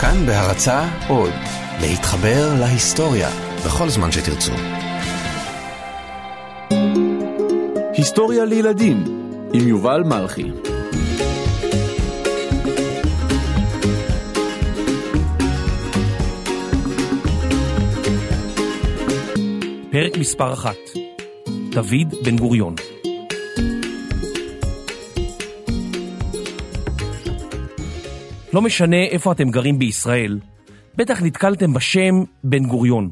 כאן בהרצה עוד, להתחבר להיסטוריה בכל זמן שתרצו. היסטוריה לילדים עם יובל מלכי. פרק מספר אחת. דוד בן גוריון לא משנה איפה אתם גרים בישראל, בטח נתקלתם בשם בן גוריון.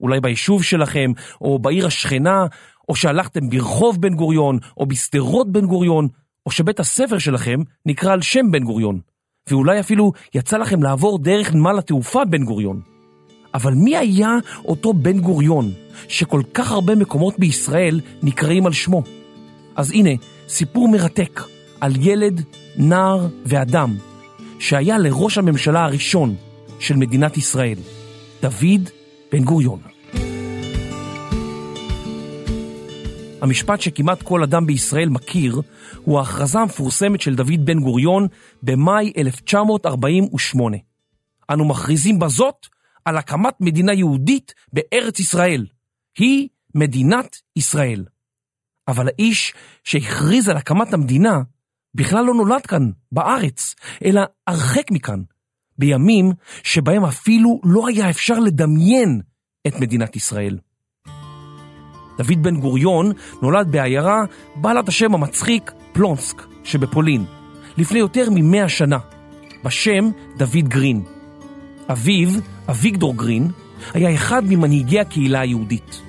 אולי ביישוב שלכם, או בעיר השכנה, או שהלכתם ברחוב בן גוריון, או בשדרות בן גוריון, או שבית הספר שלכם נקרא על שם בן גוריון, ואולי אפילו יצא לכם לעבור דרך נמל התעופה בן גוריון. אבל מי היה אותו בן גוריון, שכל כך הרבה מקומות בישראל נקראים על שמו? אז הנה, סיפור מרתק על ילד, נער ואדם, שהיה לראש הממשלה הראשון של מדינת ישראל, דוד בן גוריון. המשפט שכמעט כל אדם בישראל מכיר הוא ההכרזה המפורסמת של דוד בן גוריון במאי 1948. אנו מכריזים בזאת על הקמת מדינה יהודית בארץ ישראל. היא מדינת ישראל. אבל האיש שהכריז על הקמת המדינה בכלל לא נולד כאן, בארץ, אלא הרחק מכאן, בימים שבהם אפילו לא היה אפשר לדמיין את מדינת ישראל. דוד בן גוריון נולד בעיירה בעלת השם המצחיק פלונסק שבפולין, לפני יותר ממאה שנה, בשם דוד גרין. אביו, אביגדור גרין, היה אחד ממנהיגי הקהילה היהודית.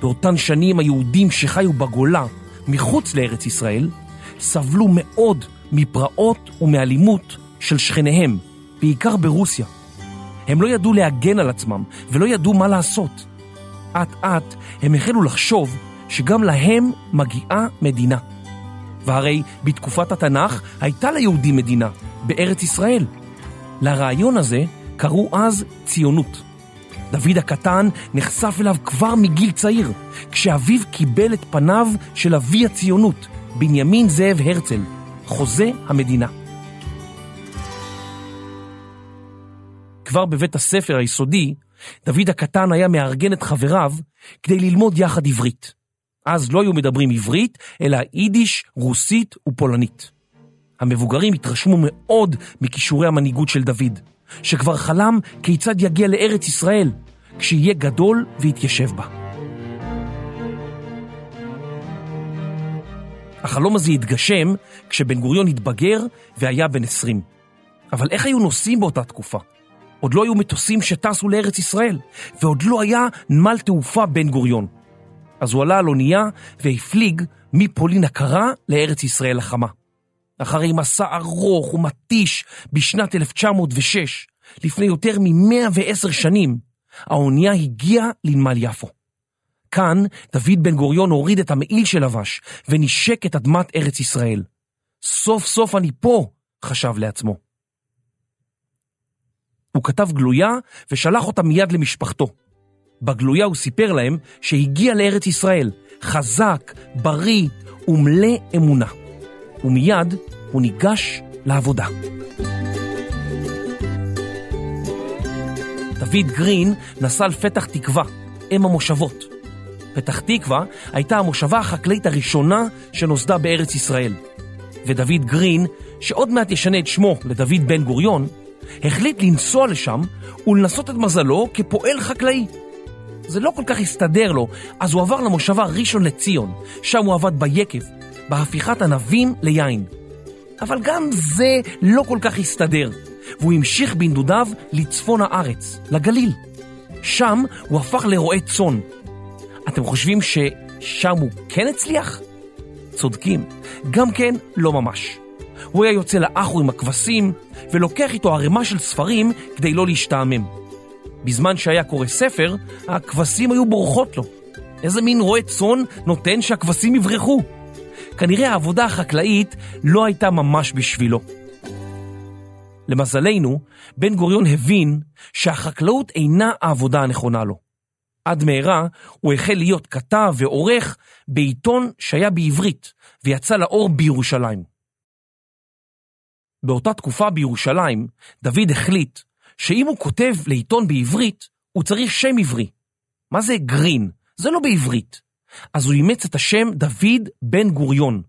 באותן שנים היהודים שחיו בגולה, מחוץ לארץ ישראל, סבלו מאוד מפרעות ומאלימות של שכניהם, בעיקר ברוסיה. הם לא ידעו להגן על עצמם ולא ידעו מה לעשות. אט אט הם החלו לחשוב שגם להם מגיעה מדינה. והרי בתקופת התנ"ך הייתה ליהודים מדינה, בארץ ישראל. לרעיון הזה קראו אז ציונות. דוד הקטן נחשף אליו כבר מגיל צעיר, כשאביו קיבל את פניו של אבי הציונות, בנימין זאב הרצל, חוזה המדינה. כבר בבית הספר היסודי, דוד הקטן היה מארגן את חבריו כדי ללמוד יחד עברית. אז לא היו מדברים עברית, אלא יידיש, רוסית ופולנית. המבוגרים התרשמו מאוד מכישורי המנהיגות של דוד, שכבר חלם כיצד יגיע לארץ ישראל, כשיהיה גדול ויתיישב בה. החלום הזה התגשם כשבן גוריון התבגר והיה בן 20. אבל איך היו נוסעים באותה תקופה? עוד לא היו מטוסים שטסו לארץ ישראל, ועוד לא היה נמל תעופה בן גוריון. אז הוא עלה על אונייה והפליג מפולין הקרה לארץ ישראל החמה. אחרי מסע ארוך ומתיש בשנת 1906, לפני יותר מ-110 שנים, האונייה הגיעה לנמל יפו. כאן דוד בן גוריון הוריד את המעיל שלבש ונשק את אדמת ארץ ישראל. סוף סוף אני פה, חשב לעצמו. הוא כתב גלויה ושלח אותה מיד למשפחתו. בגלויה הוא סיפר להם שהגיע לארץ ישראל, חזק, בריא ומלא אמונה. ומיד הוא ניגש לעבודה. דוד גרין נסע לפתח תקווה, אם המושבות. פתח תקווה הייתה המושבה החקלאית הראשונה שנוסדה בארץ ישראל. ודוד גרין, שעוד מעט ישנה את שמו לדוד בן גוריון, החליט לנסוע לשם ולנסות את מזלו כפועל חקלאי. זה לא כל כך הסתדר לו, אז הוא עבר למושבה ראשון לציון, שם הוא עבד ביקב, בהפיכת ענבים ליין. אבל גם זה לא כל כך הסתדר, והוא המשיך בנדודיו לצפון הארץ, לגליל. שם הוא הפך לרועה צאן. אתם חושבים ששם הוא כן הצליח? צודקים, גם כן לא ממש. הוא היה יוצא לאחו עם הכבשים ולוקח איתו ערימה של ספרים כדי לא להשתעמם. בזמן שהיה קורא ספר, הכבשים היו בורחות לו. איזה מין רועה צאן נותן שהכבשים יברחו? כנראה העבודה החקלאית לא הייתה ממש בשבילו. למזלנו, בן גוריון הבין שהחקלאות אינה העבודה הנכונה לו. עד מהרה הוא החל להיות כתב ועורך בעיתון שהיה בעברית ויצא לאור בירושלים. באותה תקופה בירושלים, דוד החליט שאם הוא כותב לעיתון בעברית, הוא צריך שם עברי. מה זה גרין? זה לא בעברית. אז הוא אימץ את השם דוד בן גוריון.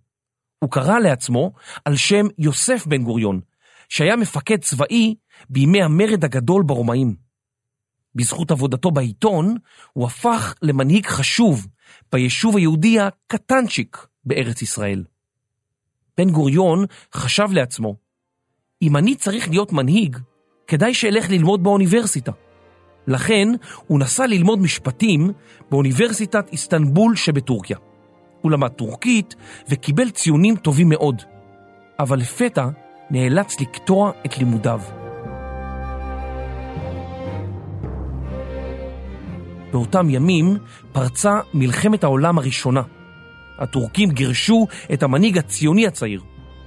הוא קרא לעצמו על שם יוסף בן גוריון, שהיה מפקד צבאי בימי המרד הגדול ברומאים. בזכות עבודתו בעיתון, הוא הפך למנהיג חשוב ביישוב היהודי הקטנצ'יק בארץ ישראל. בן גוריון חשב לעצמו, אם אני צריך להיות מנהיג, כדאי שאלך ללמוד באוניברסיטה. לכן הוא נסע ללמוד משפטים באוניברסיטת איסטנבול שבטורקיה. הוא למד טורקית וקיבל ציונים טובים מאוד, אבל לפתע נאלץ לקטוע את לימודיו. באותם ימים פרצה מלחמת העולם הראשונה. הטורקים גירשו את המנהיג הציוני הצעיר,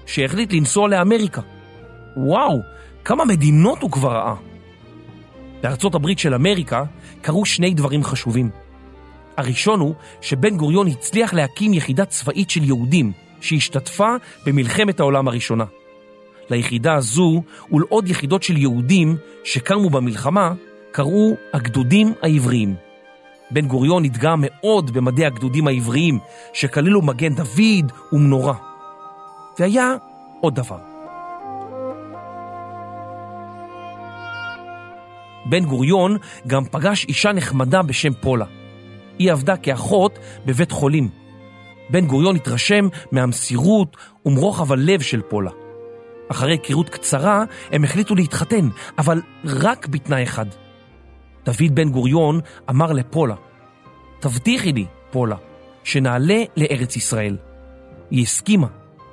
שהחליט לנסוע לאמריקה. וואו, כמה מדינות הוא כבר ראה. בארצות הברית של אמריקה קרו שני דברים חשובים. הראשון הוא שבן גוריון הצליח להקים יחידה צבאית של יהודים שהשתתפה במלחמת העולם הראשונה. ליחידה הזו ולעוד יחידות של יהודים שקמו במלחמה קראו הגדודים העבריים. בן גוריון התגאה מאוד במדי הגדודים העבריים שכללו מגן דוד ומנורה. והיה עוד דבר. בן גוריון גם פגש אישה נחמדה בשם פולה. היא עבדה כאחות בבית חולים. בן גוריון התרשם מהמסירות ומרוחב הלב של פולה. אחרי היכרות קצרה הם החליטו להתחתן, אבל רק בתנאי אחד. דוד בן גוריון אמר לפולה, תבטיחי לי, פולה, שנעלה לארץ ישראל. היא הסכימה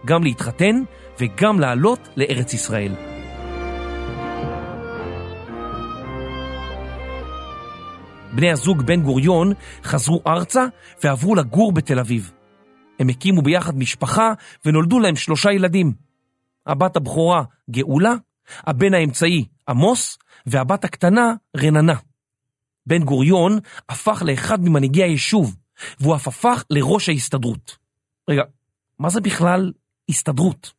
גם להתחתן וגם לעלות לארץ ישראל. בני הזוג בן גוריון חזרו ארצה ועברו לגור בתל אביב. הם הקימו ביחד משפחה ונולדו להם שלושה ילדים. הבת הבכורה גאולה, הבן האמצעי עמוס והבת הקטנה רננה. בן גוריון הפך לאחד ממנהיגי היישוב, והוא אף הפך לראש ההסתדרות. רגע, מה זה בכלל הסתדרות?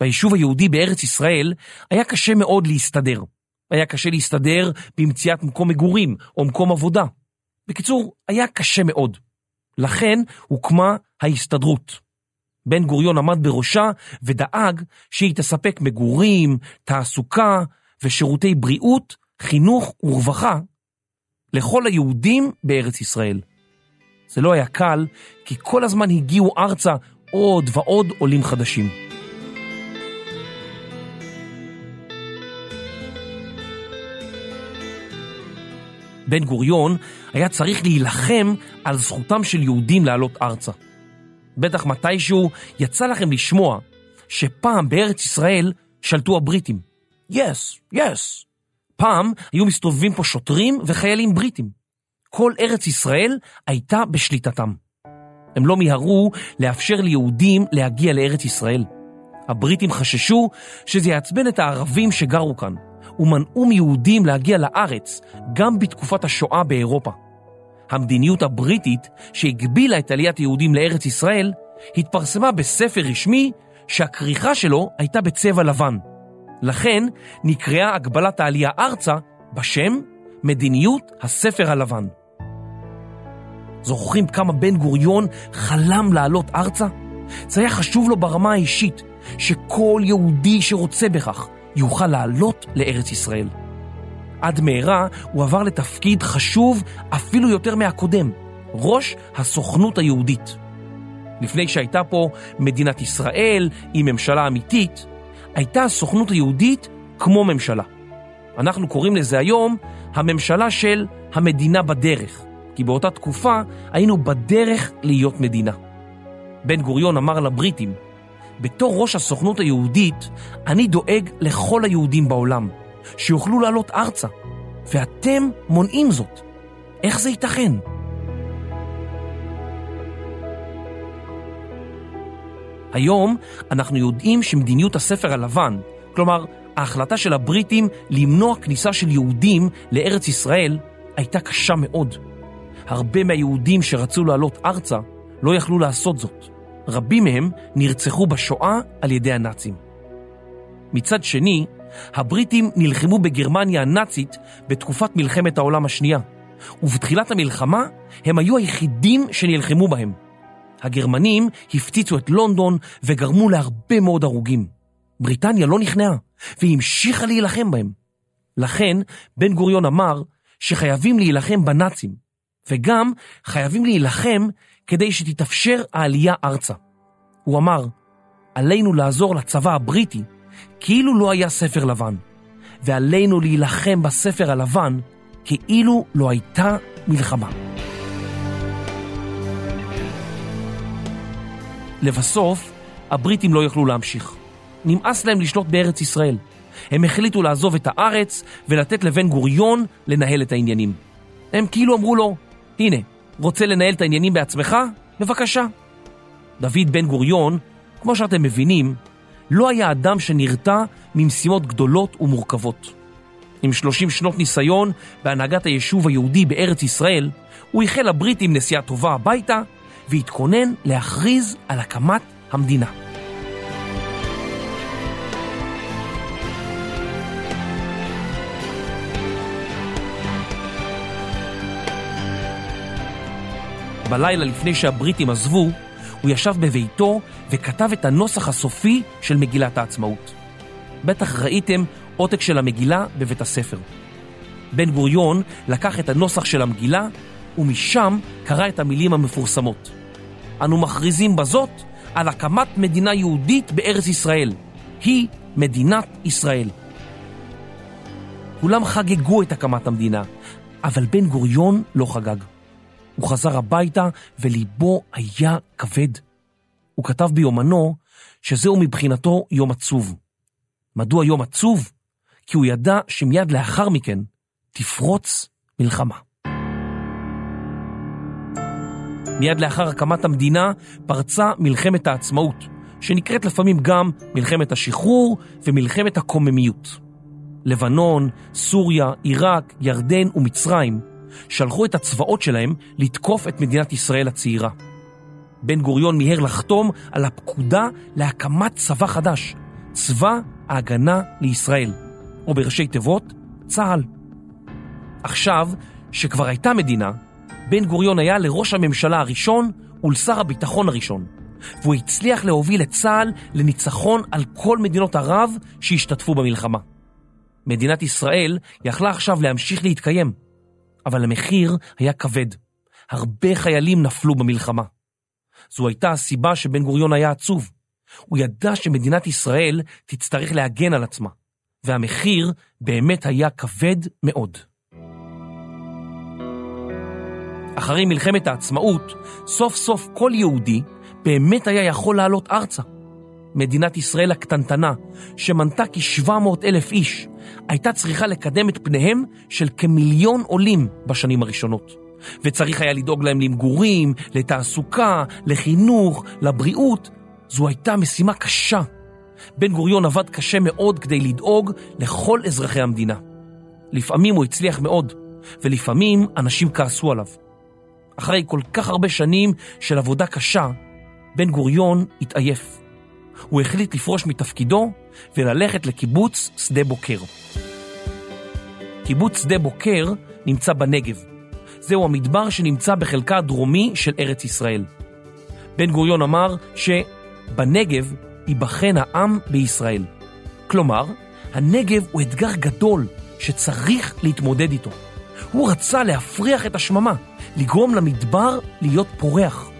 ביישוב היהודי בארץ ישראל היה קשה מאוד להסתדר. היה קשה להסתדר במציאת מקום מגורים או מקום עבודה. בקיצור, היה קשה מאוד. לכן הוקמה ההסתדרות. בן גוריון עמד בראשה ודאג שהיא תספק מגורים, תעסוקה ושירותי בריאות, חינוך ורווחה לכל היהודים בארץ ישראל. זה לא היה קל, כי כל הזמן הגיעו ארצה עוד ועוד עולים חדשים. בן גוריון היה צריך להילחם על זכותם של יהודים לעלות ארצה. בטח מתישהו יצא לכם לשמוע שפעם בארץ ישראל שלטו הבריטים. יס, yes, יס. Yes. פעם היו מסתובבים פה שוטרים וחיילים בריטים. כל ארץ ישראל הייתה בשליטתם. הם לא מיהרו לאפשר ליהודים להגיע לארץ ישראל. הבריטים חששו שזה יעצבן את הערבים שגרו כאן, ומנעו מיהודים להגיע לארץ גם בתקופת השואה באירופה. המדיניות הבריטית שהגבילה את עליית היהודים לארץ ישראל התפרסמה בספר רשמי שהכריכה שלו הייתה בצבע לבן. לכן נקראה הגבלת העלייה ארצה בשם מדיניות הספר הלבן. זוכרים כמה בן גוריון חלם לעלות ארצה? זה היה חשוב לו ברמה האישית שכל יהודי שרוצה בכך יוכל לעלות לארץ ישראל. עד מהרה הוא עבר לתפקיד חשוב אפילו יותר מהקודם, ראש הסוכנות היהודית. לפני שהייתה פה מדינת ישראל עם ממשלה אמיתית, הייתה הסוכנות היהודית כמו ממשלה. אנחנו קוראים לזה היום הממשלה של המדינה בדרך, כי באותה תקופה היינו בדרך להיות מדינה. בן גוריון אמר לבריטים, בתור ראש הסוכנות היהודית, אני דואג לכל היהודים בעולם, שיוכלו לעלות ארצה, ואתם מונעים זאת. איך זה ייתכן? היום אנחנו יודעים שמדיניות הספר הלבן, כלומר, ההחלטה של הבריטים למנוע כניסה של יהודים לארץ ישראל, הייתה קשה מאוד. הרבה מהיהודים שרצו לעלות ארצה לא יכלו לעשות זאת. רבים מהם נרצחו בשואה על ידי הנאצים. מצד שני, הבריטים נלחמו בגרמניה הנאצית בתקופת מלחמת העולם השנייה, ובתחילת המלחמה הם היו היחידים שנלחמו בהם. הגרמנים הפציצו את לונדון וגרמו להרבה מאוד הרוגים. בריטניה לא נכנעה, והיא המשיכה להילחם בהם. לכן, בן גוריון אמר שחייבים להילחם בנאצים, וגם חייבים להילחם כדי שתתאפשר העלייה ארצה. הוא אמר, עלינו לעזור לצבא הבריטי כאילו לא היה ספר לבן, ועלינו להילחם בספר הלבן כאילו לא הייתה מלחמה. לבסוף, הבריטים לא יכלו להמשיך. נמאס להם לשלוט בארץ ישראל. הם החליטו לעזוב את הארץ ולתת לבן גוריון לנהל את העניינים. הם כאילו אמרו לו, הנה, רוצה לנהל את העניינים בעצמך? בבקשה. דוד בן גוריון, כמו שאתם מבינים, לא היה אדם שנרתע ממשימות גדולות ומורכבות. עם 30 שנות ניסיון בהנהגת היישוב היהודי בארץ ישראל, הוא איחל לבריטים נסיעה טובה הביתה והתכונן להכריז על הקמת המדינה. בלילה לפני שהבריטים עזבו, הוא ישב בביתו וכתב את הנוסח הסופי של מגילת העצמאות. בטח ראיתם עותק של המגילה בבית הספר. בן גוריון לקח את הנוסח של המגילה ומשם קרא את המילים המפורסמות. אנו מכריזים בזאת על הקמת מדינה יהודית בארץ ישראל. היא מדינת ישראל. כולם חגגו את הקמת המדינה, אבל בן גוריון לא חגג. הוא חזר הביתה וליבו היה כבד. הוא כתב ביומנו שזהו מבחינתו יום עצוב. מדוע יום עצוב? כי הוא ידע שמיד לאחר מכן תפרוץ מלחמה. מיד לאחר הקמת המדינה פרצה מלחמת העצמאות, שנקראת לפעמים גם מלחמת השחרור ומלחמת הקוממיות. לבנון, סוריה, עיראק, ירדן ומצרים שלחו את הצבאות שלהם לתקוף את מדינת ישראל הצעירה. בן גוריון מיהר לחתום על הפקודה להקמת צבא חדש, צבא ההגנה לישראל, או בראשי תיבות, צה"ל. עכשיו, שכבר הייתה מדינה, בן גוריון היה לראש הממשלה הראשון ולשר הביטחון הראשון, והוא הצליח להוביל את צה"ל לניצחון על כל מדינות ערב שהשתתפו במלחמה. מדינת ישראל יכלה עכשיו להמשיך להתקיים, אבל המחיר היה כבד. הרבה חיילים נפלו במלחמה. זו הייתה הסיבה שבן גוריון היה עצוב. הוא ידע שמדינת ישראל תצטרך להגן על עצמה, והמחיר באמת היה כבד מאוד. אחרי מלחמת העצמאות, סוף סוף כל יהודי באמת היה יכול לעלות ארצה. מדינת ישראל הקטנטנה, שמנתה כ-700 אלף איש, הייתה צריכה לקדם את פניהם של כמיליון עולים בשנים הראשונות. וצריך היה לדאוג להם למגורים, לתעסוקה, לחינוך, לבריאות. זו הייתה משימה קשה. בן גוריון עבד קשה מאוד כדי לדאוג לכל אזרחי המדינה. לפעמים הוא הצליח מאוד, ולפעמים אנשים כעסו עליו. אחרי כל כך הרבה שנים של עבודה קשה, בן גוריון התעייף. הוא החליט לפרוש מתפקידו וללכת לקיבוץ שדה בוקר. קיבוץ שדה בוקר נמצא בנגב. זהו המדבר שנמצא בחלקה הדרומי של ארץ ישראל. בן גוריון אמר שבנגב ייבחן העם בישראל. כלומר, הנגב הוא אתגר גדול שצריך להתמודד איתו. הוא רצה להפריח את השממה, לגרום למדבר להיות פורח.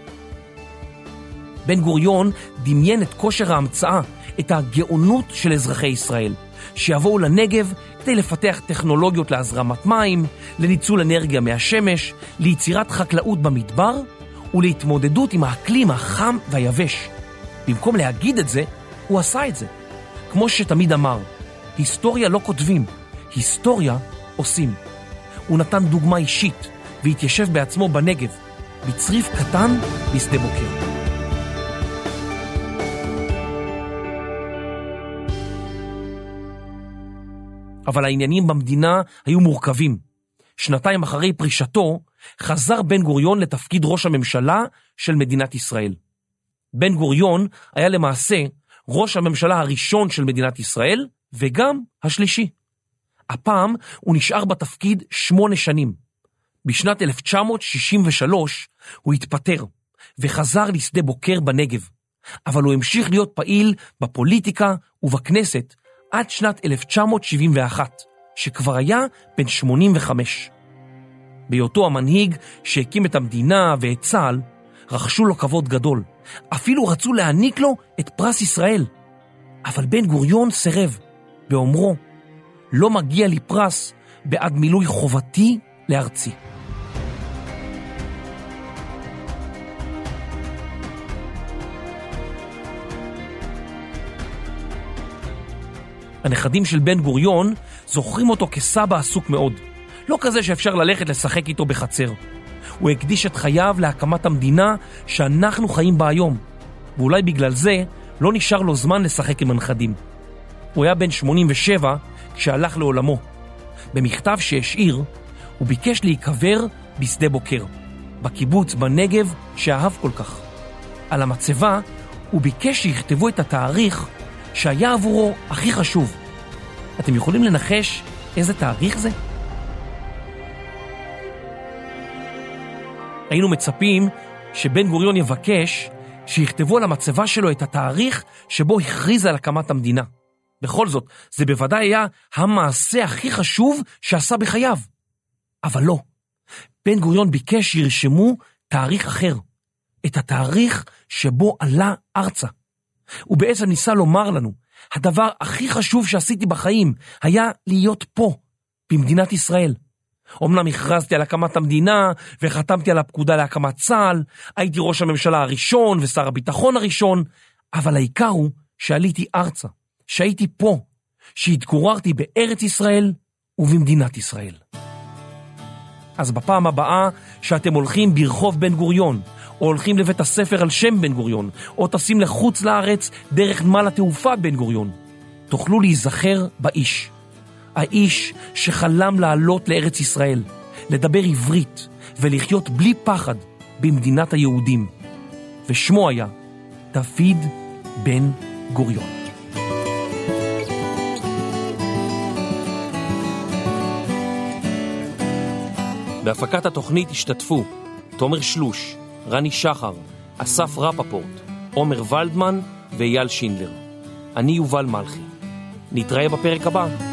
בן גוריון דמיין את כושר ההמצאה, את הגאונות של אזרחי ישראל, שיבואו לנגב כדי לפתח טכנולוגיות להזרמת מים, לניצול אנרגיה מהשמש, ליצירת חקלאות במדבר ולהתמודדות עם האקלים החם והיבש. במקום להגיד את זה, הוא עשה את זה. כמו שתמיד אמר, היסטוריה לא כותבים, היסטוריה עושים. הוא נתן דוגמה אישית והתיישב בעצמו בנגב, בצריף קטן בשדה בוקר. אבל העניינים במדינה היו מורכבים. שנתיים אחרי פרישתו, חזר בן גוריון לתפקיד ראש הממשלה של מדינת ישראל. בן גוריון היה למעשה ראש הממשלה הראשון של מדינת ישראל, וגם השלישי. הפעם הוא נשאר בתפקיד שמונה שנים. בשנת 1963 הוא התפטר וחזר לשדה בוקר בנגב, אבל הוא המשיך להיות פעיל בפוליטיקה ובכנסת עד שנת 1971, שכבר היה בן 85. בהיותו המנהיג שהקים את המדינה ואת צה"ל, רכשו לו כבוד גדול. אפילו רצו להעניק לו את פרס ישראל. אבל בן גוריון סירב, באומרו, לא מגיע לי פרס בעד מילוי חובתי לארצי. הנכדים של בן גוריון זוכרים אותו כסבא עסוק מאוד. לא כזה שאפשר ללכת לשחק איתו בחצר. הוא הקדיש את חייו להקמת המדינה שאנחנו חיים בה היום, ואולי בגלל זה לא נשאר לו זמן לשחק עם הנכדים. הוא היה בן 87 כשהלך לעולמו. במכתב שהשאיר, הוא ביקש להיקבר בשדה בוקר, בקיבוץ בנגב שאהב כל כך. על המצבה הוא ביקש שיכתבו את התאריך שהיה עבורו הכי חשוב. אתם יכולים לנחש איזה תאריך זה? היינו מצפים שבן גוריון יבקש שיכתבו על המצבה שלו את התאריך שבו הכריז על הקמת המדינה. בכל זאת, זה בוודאי היה המעשה הכי חשוב שעשה בחייו. אבל לא. בן גוריון ביקש שירשמו תאריך אחר, את התאריך שבו עלה ארצה. הוא בעצם ניסה לומר לנו, הדבר הכי חשוב שעשיתי בחיים היה להיות פה, במדינת ישראל. אמנם הכרזתי על הקמת המדינה וחתמתי על הפקודה להקמת צה"ל, הייתי ראש הממשלה הראשון ושר הביטחון הראשון, אבל העיקר הוא שעליתי ארצה, שהייתי פה, שהתגוררתי בארץ ישראל ובמדינת ישראל. אז בפעם הבאה שאתם הולכים ברחוב בן גוריון, או הולכים לבית הספר על שם בן גוריון, או טסים לחוץ לארץ דרך נמל התעופה בן גוריון, תוכלו להיזכר באיש. האיש שחלם לעלות לארץ ישראל, לדבר עברית ולחיות בלי פחד במדינת היהודים. ושמו היה דוד בן גוריון. בהפקת התוכנית השתתפו תומר שלוש, רני שחר, אסף רפפורט, עומר ולדמן ואייל שינדלר. אני יובל מלכי. נתראה בפרק הבא.